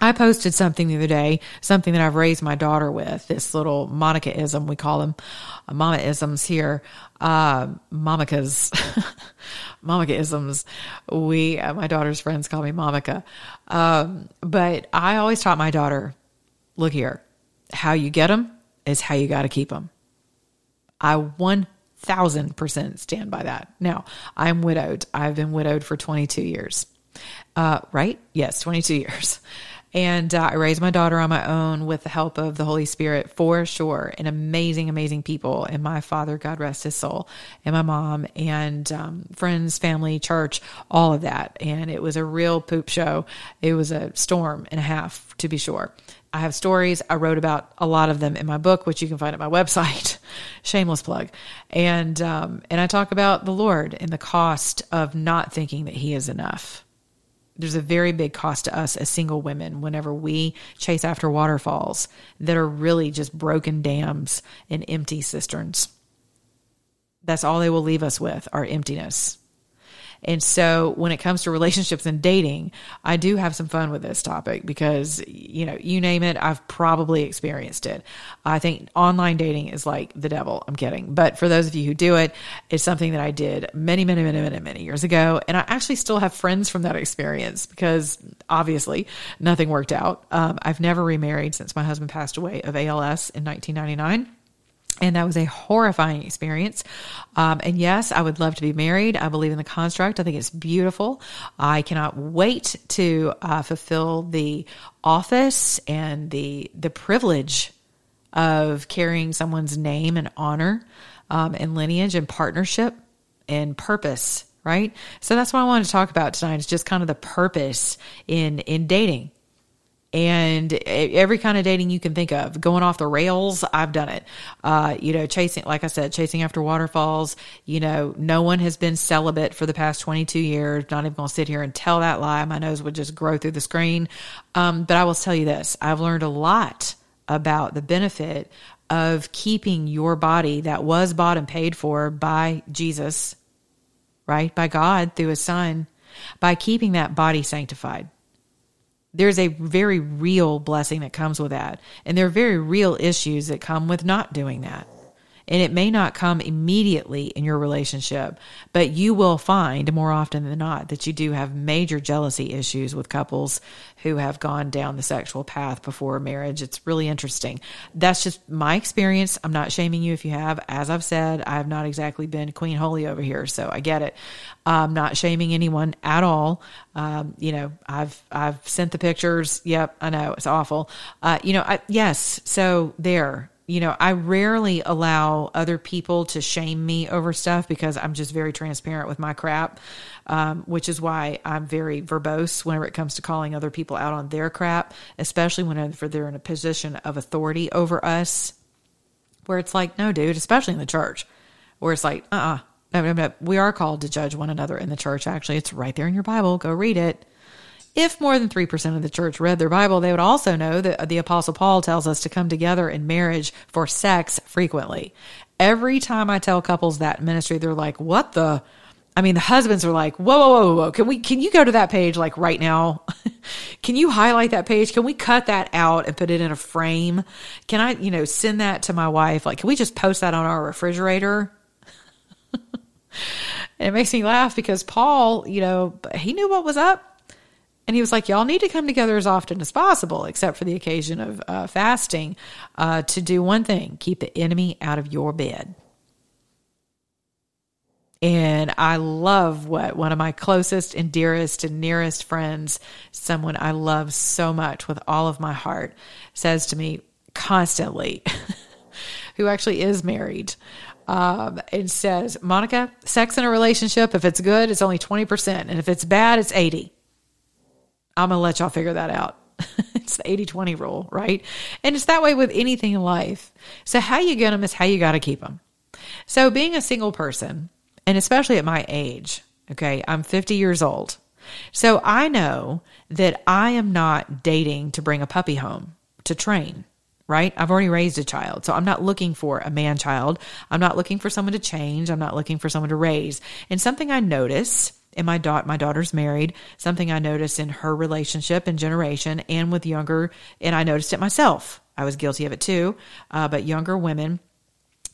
I posted something the other day, something that I've raised my daughter with, this little Monica-ism, we call them uh, mama-isms here, uh, mamicas, (laughs) Monica-isms. We, uh, my daughter's friends call me Monica. Um, but I always taught my daughter, look here, how you get them is how you got to keep them. I 1000% stand by that. Now, I'm widowed. I've been widowed for 22 years. Uh, right? Yes, 22 years. And uh, I raised my daughter on my own with the help of the Holy Spirit for sure. And amazing, amazing people. And my father, God rest his soul, and my mom, and um, friends, family, church, all of that. And it was a real poop show. It was a storm and a half, to be sure. I have stories. I wrote about a lot of them in my book, which you can find at my (laughs) website. Shameless plug. And um, and I talk about the Lord and the cost of not thinking that He is enough there's a very big cost to us as single women whenever we chase after waterfalls that are really just broken dams and empty cisterns. That's all they will leave us with our emptiness. And so when it comes to relationships and dating, I do have some fun with this topic because, you know, you name it, I've probably experienced it. I think online dating is like the devil. I'm kidding. But for those of you who do it, it's something that I did many, many, many, many, many years ago. And I actually still have friends from that experience because obviously nothing worked out. Um, I've never remarried since my husband passed away of ALS in 1999. And that was a horrifying experience. Um, and yes, I would love to be married. I believe in the construct. I think it's beautiful. I cannot wait to uh, fulfill the office and the the privilege of carrying someone's name and honor um, and lineage and partnership and purpose. Right. So that's what I wanted to talk about tonight. Is just kind of the purpose in in dating and every kind of dating you can think of. Going off the rails i've done it. Uh, you know chasing like i said chasing after waterfalls. You know no one has been celibate for the past 22 years. Not even gonna sit here and tell that lie. My nose would just grow through the screen. Um, but i will tell you this. I've learned a lot about the benefit of keeping your body that was bought and paid for by jesus right? By god through his son by keeping that body sanctified there's a very real blessing that comes with that. And there are very real issues that come with not doing that. And it may not come immediately in your relationship, but you will find more often than not that you do have major jealousy issues with couples who have gone down the sexual path before marriage. It's really interesting. That's just my experience. I'm not shaming you if you have. As I've said, I have not exactly been Queen Holy over here, so I get it. I'm not shaming anyone at all. Um, you know, I've I've sent the pictures. Yep, I know it's awful. Uh, you know, I, yes. So there, you know, I rarely allow other people to shame me over stuff because I'm just very transparent with my crap, um, which is why I'm very verbose whenever it comes to calling other people out on their crap, especially whenever they're in a position of authority over us, where it's like, no, dude, especially in the church, where it's like, uh uh-uh, uh no, no, no, we are called to judge one another in the church. Actually, it's right there in your Bible. Go read it. If more than 3% of the church read their Bible, they would also know that the Apostle Paul tells us to come together in marriage for sex frequently. Every time I tell couples that ministry, they're like, what the? I mean, the husbands are like, whoa, whoa, whoa, whoa. Can we, can you go to that page like right now? (laughs) can you highlight that page? Can we cut that out and put it in a frame? Can I, you know, send that to my wife? Like, can we just post that on our refrigerator? (laughs) and it makes me laugh because Paul, you know, he knew what was up. And he was like, Y'all need to come together as often as possible, except for the occasion of uh, fasting, uh, to do one thing keep the enemy out of your bed. And I love what one of my closest and dearest and nearest friends, someone I love so much with all of my heart, says to me constantly, (laughs) who actually is married, um, and says, Monica, sex in a relationship, if it's good, it's only 20%. And if it's bad, it's 80. I'm going to let y'all figure that out. (laughs) it's the 80 20 rule, right? And it's that way with anything in life. So, how you get them is how you got to keep them. So, being a single person, and especially at my age, okay, I'm 50 years old. So, I know that I am not dating to bring a puppy home to train right? I've already raised a child. So I'm not looking for a man child. I'm not looking for someone to change. I'm not looking for someone to raise. And something I notice and my daughter my daughter's married something i noticed in her relationship and generation and with younger and i noticed it myself. I was guilty of it too uh, but younger women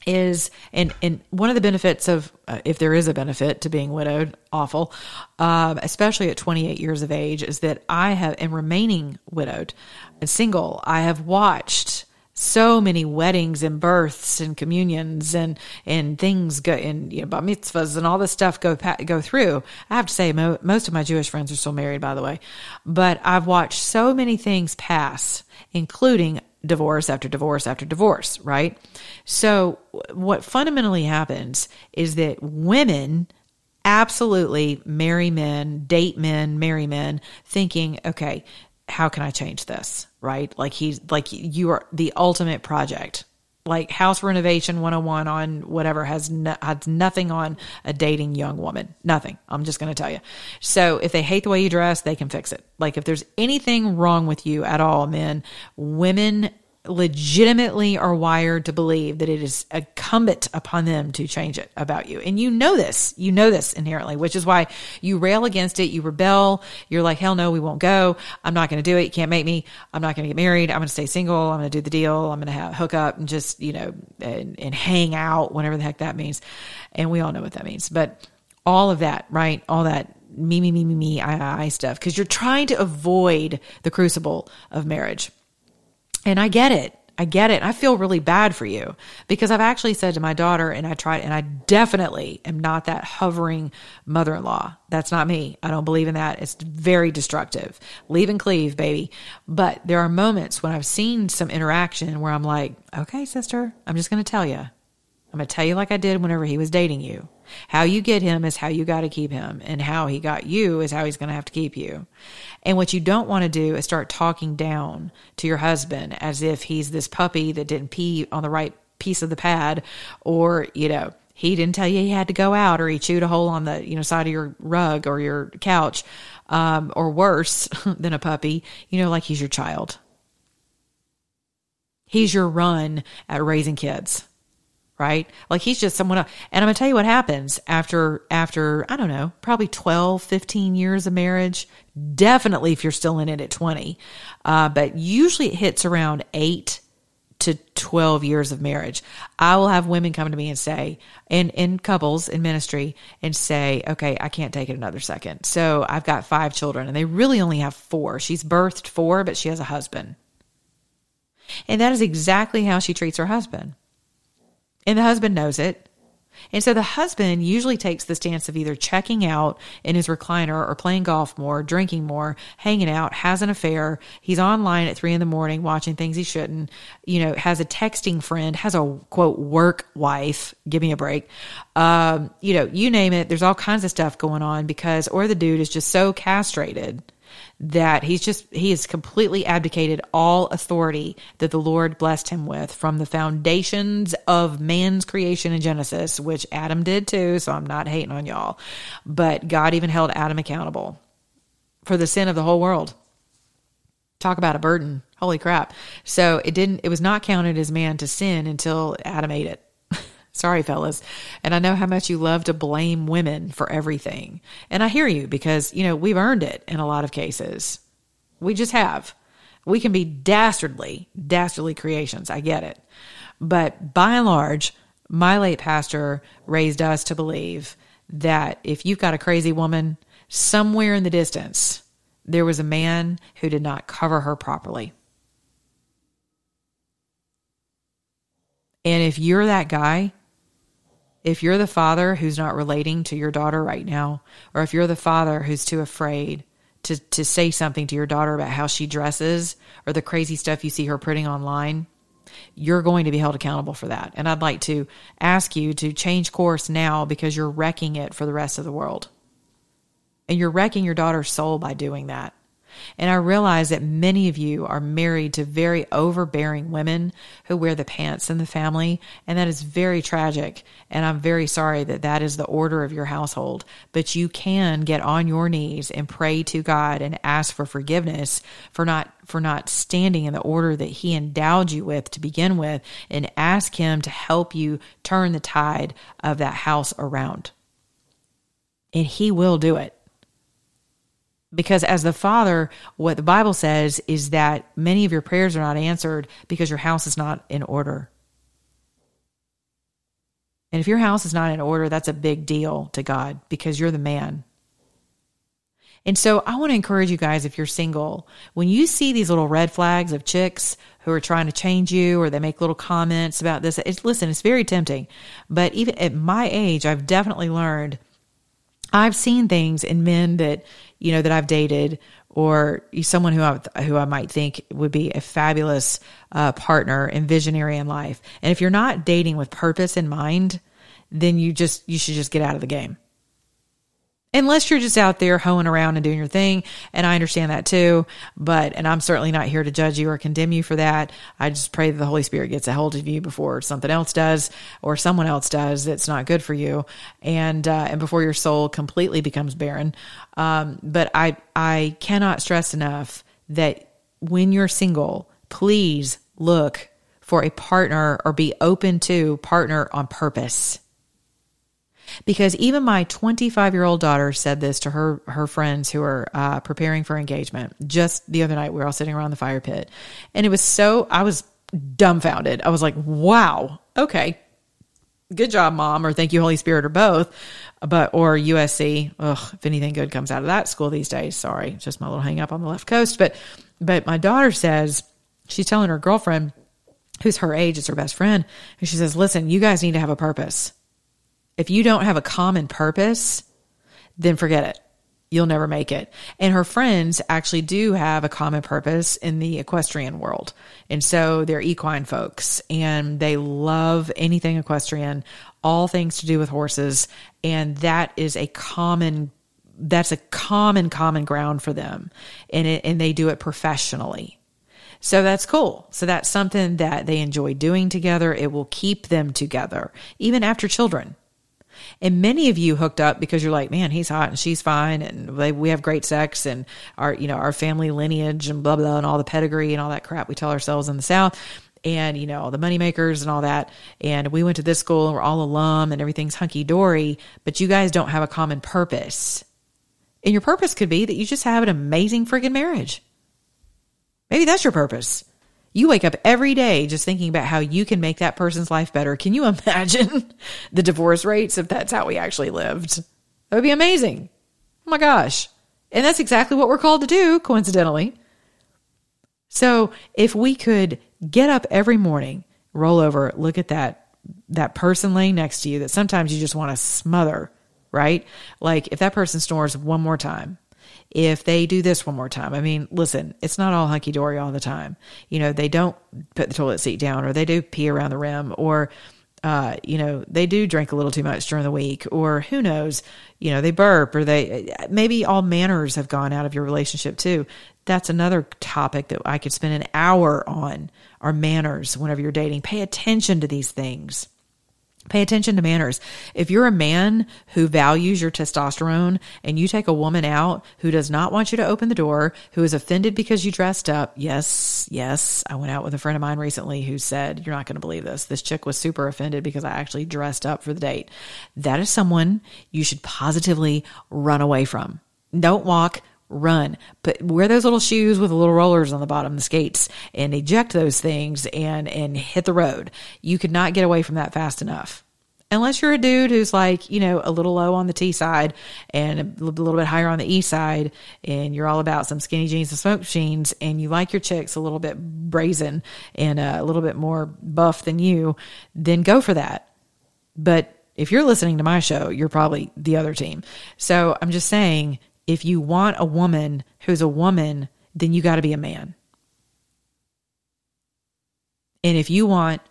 is and and one of the benefits of uh, if there is a benefit to being widowed awful um, especially at 28 years of age is that i have and remaining widowed and single. I have watched so many weddings and births and communions and and things go and you know mitzvahs and all this stuff go go through. I have to say mo- most of my Jewish friends are still married, by the way, but I've watched so many things pass, including divorce after divorce after divorce. Right. So what fundamentally happens is that women absolutely marry men, date men, marry men, thinking, okay, how can I change this? Right? Like he's like you are the ultimate project. Like house renovation 101 on whatever has no, has nothing on a dating young woman. Nothing. I'm just going to tell you. So if they hate the way you dress, they can fix it. Like if there's anything wrong with you at all, men, women legitimately are wired to believe that it is incumbent upon them to change it about you. And you know this. You know this inherently, which is why you rail against it. You rebel. You're like, hell no, we won't go. I'm not going to do it. You can't make me. I'm not going to get married. I'm going to stay single. I'm going to do the deal. I'm going to have hook up and just, you know, and, and hang out, whatever the heck that means. And we all know what that means. But all of that, right? All that me, me, me, me, me, I, I, I stuff. Cause you're trying to avoid the crucible of marriage. And I get it. I get it. I feel really bad for you because I've actually said to my daughter, and I tried, and I definitely am not that hovering mother in law. That's not me. I don't believe in that. It's very destructive. Leave and cleave, baby. But there are moments when I've seen some interaction where I'm like, okay, sister, I'm just going to tell you. I'm going to tell you like I did whenever he was dating you. How you get him is how you got to keep him, and how he got you is how he's going to have to keep you. And what you don't want to do is start talking down to your husband as if he's this puppy that didn't pee on the right piece of the pad, or, you know, he didn't tell you he had to go out, or he chewed a hole on the, you know, side of your rug or your couch, um, or worse (laughs) than a puppy, you know, like he's your child. He's your run at raising kids right? Like he's just someone else. And I'm going to tell you what happens after, after, I don't know, probably 12, 15 years of marriage. Definitely if you're still in it at 20. Uh, but usually it hits around eight to 12 years of marriage. I will have women come to me and say, in, in couples in ministry and say, okay, I can't take it another second. So I've got five children and they really only have four. She's birthed four, but she has a husband. And that is exactly how she treats her husband. And the husband knows it. And so the husband usually takes the stance of either checking out in his recliner or playing golf more, drinking more, hanging out, has an affair. He's online at three in the morning watching things he shouldn't, you know, has a texting friend, has a quote work wife. Give me a break. Um, you know, you name it. There's all kinds of stuff going on because, or the dude is just so castrated that he's just he has completely abdicated all authority that the Lord blessed him with from the foundations of man's creation in Genesis, which Adam did too, so I'm not hating on y'all. But God even held Adam accountable for the sin of the whole world. Talk about a burden. Holy crap. So it didn't it was not counted as man to sin until Adam ate it. Sorry, fellas. And I know how much you love to blame women for everything. And I hear you because, you know, we've earned it in a lot of cases. We just have. We can be dastardly, dastardly creations. I get it. But by and large, my late pastor raised us to believe that if you've got a crazy woman, somewhere in the distance, there was a man who did not cover her properly. And if you're that guy, if you're the father who's not relating to your daughter right now, or if you're the father who's too afraid to, to say something to your daughter about how she dresses or the crazy stuff you see her putting online, you're going to be held accountable for that. And I'd like to ask you to change course now because you're wrecking it for the rest of the world. And you're wrecking your daughter's soul by doing that. And I realize that many of you are married to very overbearing women who wear the pants in the family. And that is very tragic. And I'm very sorry that that is the order of your household. But you can get on your knees and pray to God and ask for forgiveness for not, for not standing in the order that He endowed you with to begin with and ask Him to help you turn the tide of that house around. And He will do it. Because as the father, what the Bible says is that many of your prayers are not answered because your house is not in order. And if your house is not in order, that's a big deal to God because you're the man. And so I want to encourage you guys, if you're single, when you see these little red flags of chicks who are trying to change you or they make little comments about this, it's, listen, it's very tempting. But even at my age, I've definitely learned I've seen things in men that you know that I've dated or someone who I who I might think would be a fabulous uh, partner and visionary in life. And if you're not dating with purpose in mind, then you just you should just get out of the game unless you're just out there hoeing around and doing your thing. And I understand that too. But, and I'm certainly not here to judge you or condemn you for that. I just pray that the Holy Spirit gets a hold of you before something else does or someone else does that's not good for you. And, uh, and before your soul completely becomes barren. Um, but I, I cannot stress enough that when you're single, please look for a partner or be open to partner on purpose because even my 25 year old daughter said this to her her friends who are uh, preparing for engagement just the other night. We were all sitting around the fire pit. And it was so i was dumbfounded. I was like wow. Okay. Good job mom or thank you holy spirit or both. But or usc ugh if anything good comes out of that school these days. Sorry. Just my little hang up on the left coast. But but my daughter says she's telling her girlfriend who's her age is her best friend and she says listen you guys need to have a purpose if you don't have a common purpose, then forget it. You'll never make it. And her friends actually do have a common purpose in the equestrian world. And so they're equine folks and they love anything equestrian, all things to do with horses. And that is a common that's a common common ground for them and it, and they do it professionally so that's cool. So that's something that they enjoy doing together. It will keep them together, even after children. And many of you hooked up because you're like, man, he's hot and she's fine. And we have great sex and our, you know, our family lineage and blah, blah, and all the pedigree and all that crap we tell ourselves in the South and you know the money makers and all that. And we went to this school and we're all alum and everything's hunky-dory but you guys don't have a common purpose. And your purpose could be that you just have an amazing freaking marriage. Maybe that's your purpose you wake up every day just thinking about how you can make that person's life better. Can you (laughs) imagine the divorce rates if that's how we actually lived? That would be amazing. Oh my gosh. And that's exactly what we're called to do, coincidentally. So if we could get up every morning, roll over, look at that that person laying next to you that sometimes you just want to smother, right? Like if that person snores one more time, if they do this one more time. I mean, listen, it's not all hunky dory all the time. You know, they don't put the toilet seat down or they do pee around the rim or, uh, you know, they do drink a little too much during the week or who knows, you know, they burp or they, maybe all manners have gone out of your relationship too. That's another topic that I could spend an hour on are manners whenever you're dating. Pay attention to these things. Pay attention to manners. If you're a man who values your testosterone and you take a woman out who does not want you to open the door, who is offended because you dressed up, yes, yes. I went out with a friend of mine recently who said, You're not going to believe this. This chick was super offended because I actually dressed up for the date. That is someone you should positively run away from. Don't walk, run. But wear those little shoes with the little rollers on the bottom, the skates, and eject those things and and hit the road. You could not get away from that fast enough. Unless you're a dude who's like, you know, a little low on the T side and a little bit higher on the E side, and you're all about some skinny jeans and smoke machines, and you like your chicks a little bit brazen and uh, a little bit more buff than you, then go for that. But if you're listening to my show, you're probably the other team. So I'm just saying, if you want a woman who's a woman, then you got to be a man. And if you want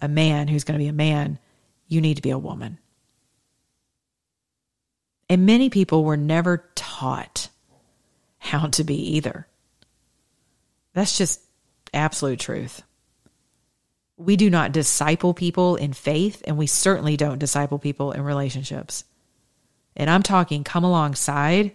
a man who's going to be a man, you need to be a woman. And many people were never taught how to be either. That's just absolute truth. We do not disciple people in faith, and we certainly don't disciple people in relationships. And I'm talking come alongside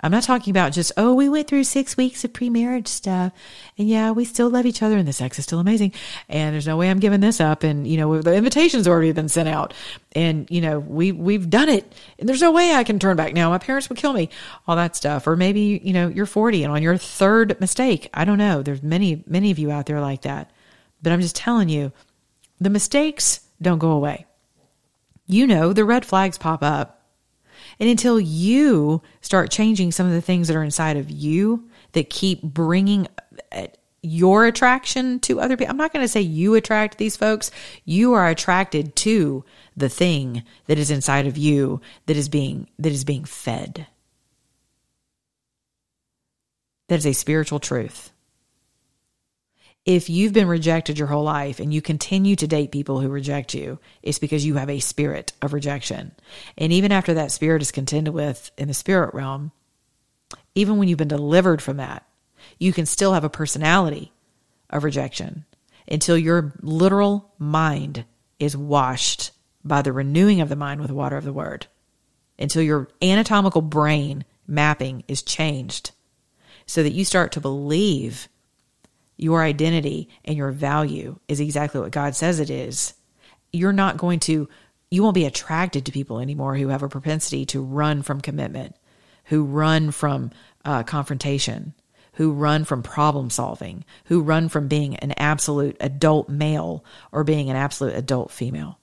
I'm not talking about just, oh, we went through six weeks of pre-marriage stuff and yeah, we still love each other and the sex is still amazing. And there's no way I'm giving this up. And, you know, the invitation's already been sent out and, you know, we, we've done it and there's no way I can turn back now. My parents would kill me, all that stuff. Or maybe, you know, you're 40 and on your third mistake, I don't know. There's many, many of you out there like that. But I'm just telling you, the mistakes don't go away. You know, the red flags pop up and until you start changing some of the things that are inside of you that keep bringing uh, your attraction to other people. I'm not going to say you attract these folks. You are attracted to the thing that is inside of you that is being that is being fed. That is a spiritual truth if you've been rejected your whole life and you continue to date people who reject you, it's because you have a spirit of rejection. And even after that spirit is contended with in the spirit realm, even when you've been delivered from that, you can still have a personality of rejection until your literal mind is washed by the renewing of the mind with the water of the word, until your anatomical brain mapping is changed so that you start to believe your identity and your value is exactly what God says it is, you're not going to, you won't be attracted to people anymore who have a propensity to run from commitment, who run from uh, confrontation, who run from problem solving, who run from being an absolute adult male or being an absolute adult female.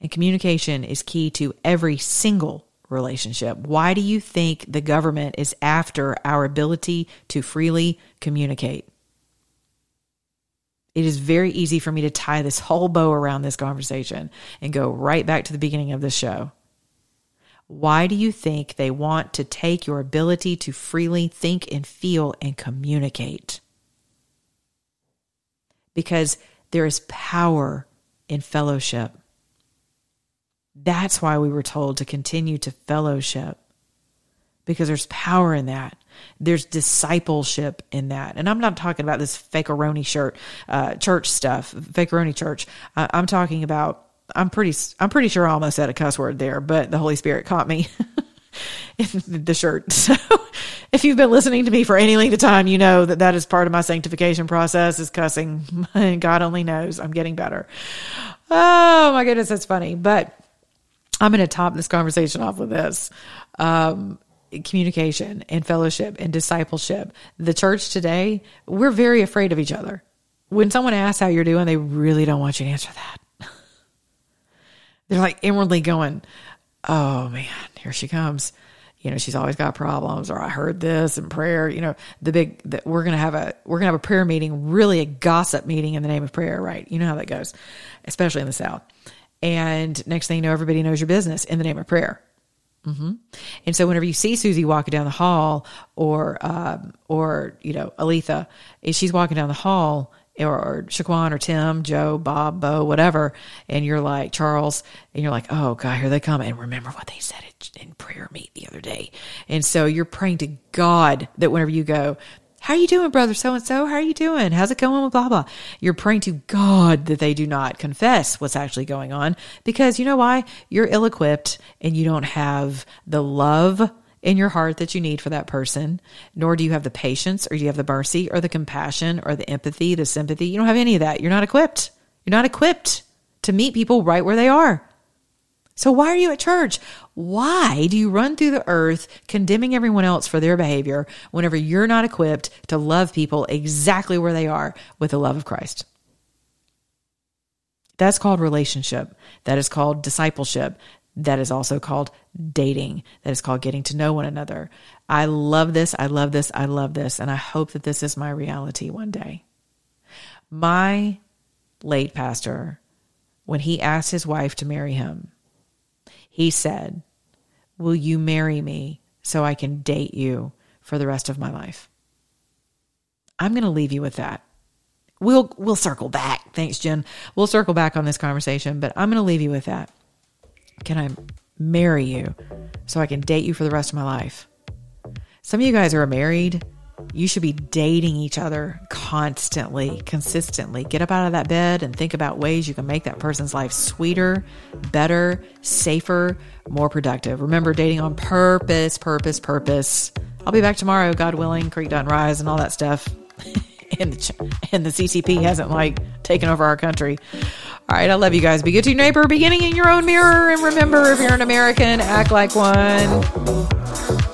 And communication is key to every single relationship? Why do you think the government is after our ability to freely communicate? It is very easy for me to tie this whole bow around this conversation and go right back to the beginning of the show. Why do you think they want to take your ability to freely think and feel and communicate? Because there is power in fellowship. That's why we were told to continue to fellowship because there's power in that. There's discipleship in that. And I'm not talking about this fakeroni shirt, uh, church stuff, fakeroni church. Uh, I'm talking about, I'm pretty, I'm pretty sure I almost said a cuss word there, but the Holy Spirit caught me (laughs) in the shirt. (laughs) So if you've been listening to me for any length of time, you know that that is part of my sanctification process is cussing. (laughs) God only knows I'm getting better. Oh my goodness, that's funny. But I'm going to top this conversation off with this. Um, communication and fellowship and discipleship. The church today, we're very afraid of each other. When someone asks how you're doing, they really don't want you to answer that. (laughs) They're like inwardly going, Oh man, here she comes. You know, she's always got problems, or I heard this in prayer. You know, the big that we're gonna have a we're gonna have a prayer meeting, really a gossip meeting in the name of prayer, right? You know how that goes, especially in the South. And next thing you know, everybody knows your business in the name of prayer. Mm-hmm. And so whenever you see Susie walking down the hall or, um, or, you know, Aletha, if she's walking down the hall or, or Shaquan or Tim, Joe, Bob, Bo, whatever, and you're like Charles, and you're like, oh God, here they come. And remember what they said in prayer meet the other day. And so you're praying to God that whenever you go, how are you doing, brother so and so? How are you doing? How's it going blah blah? You're praying to God that they do not confess what's actually going on because you know why? You're ill equipped and you don't have the love in your heart that you need for that person, nor do you have the patience or do you have the mercy or the compassion or the empathy, the sympathy. You don't have any of that. You're not equipped. You're not equipped to meet people right where they are. So why are you at church? Why do you run through the earth condemning everyone else for their behavior whenever you're not equipped to love people exactly where they are with the love of Christ? That's called relationship. That is called discipleship. That is also called dating. That is called getting to know one another. I love this. I love this. I love this. And I hope that this is my reality one day. My late pastor when he asked his wife to marry him. He said, Will you marry me so I can date you for the rest of my life? I'm going to leave you with that. We'll we'll circle back. Thanks, Jen. We'll circle back on this conversation, but I'm going to leave you with that. Can I marry you so I can date you for the rest of my life? Some of you guys are married. You should be dating each other constantly, consistently. Get up out of that bed and think about ways you can make that person's life sweeter, better, safer, more productive. Remember, dating on purpose, purpose, purpose. I'll be back tomorrow, God willing, creek doesn't rise and all that stuff. (laughs) and, the, and the CCP hasn't like taken over our country. All right, I love you guys. Be good to your neighbor, beginning in your own mirror. And remember, if you're an American, act like one.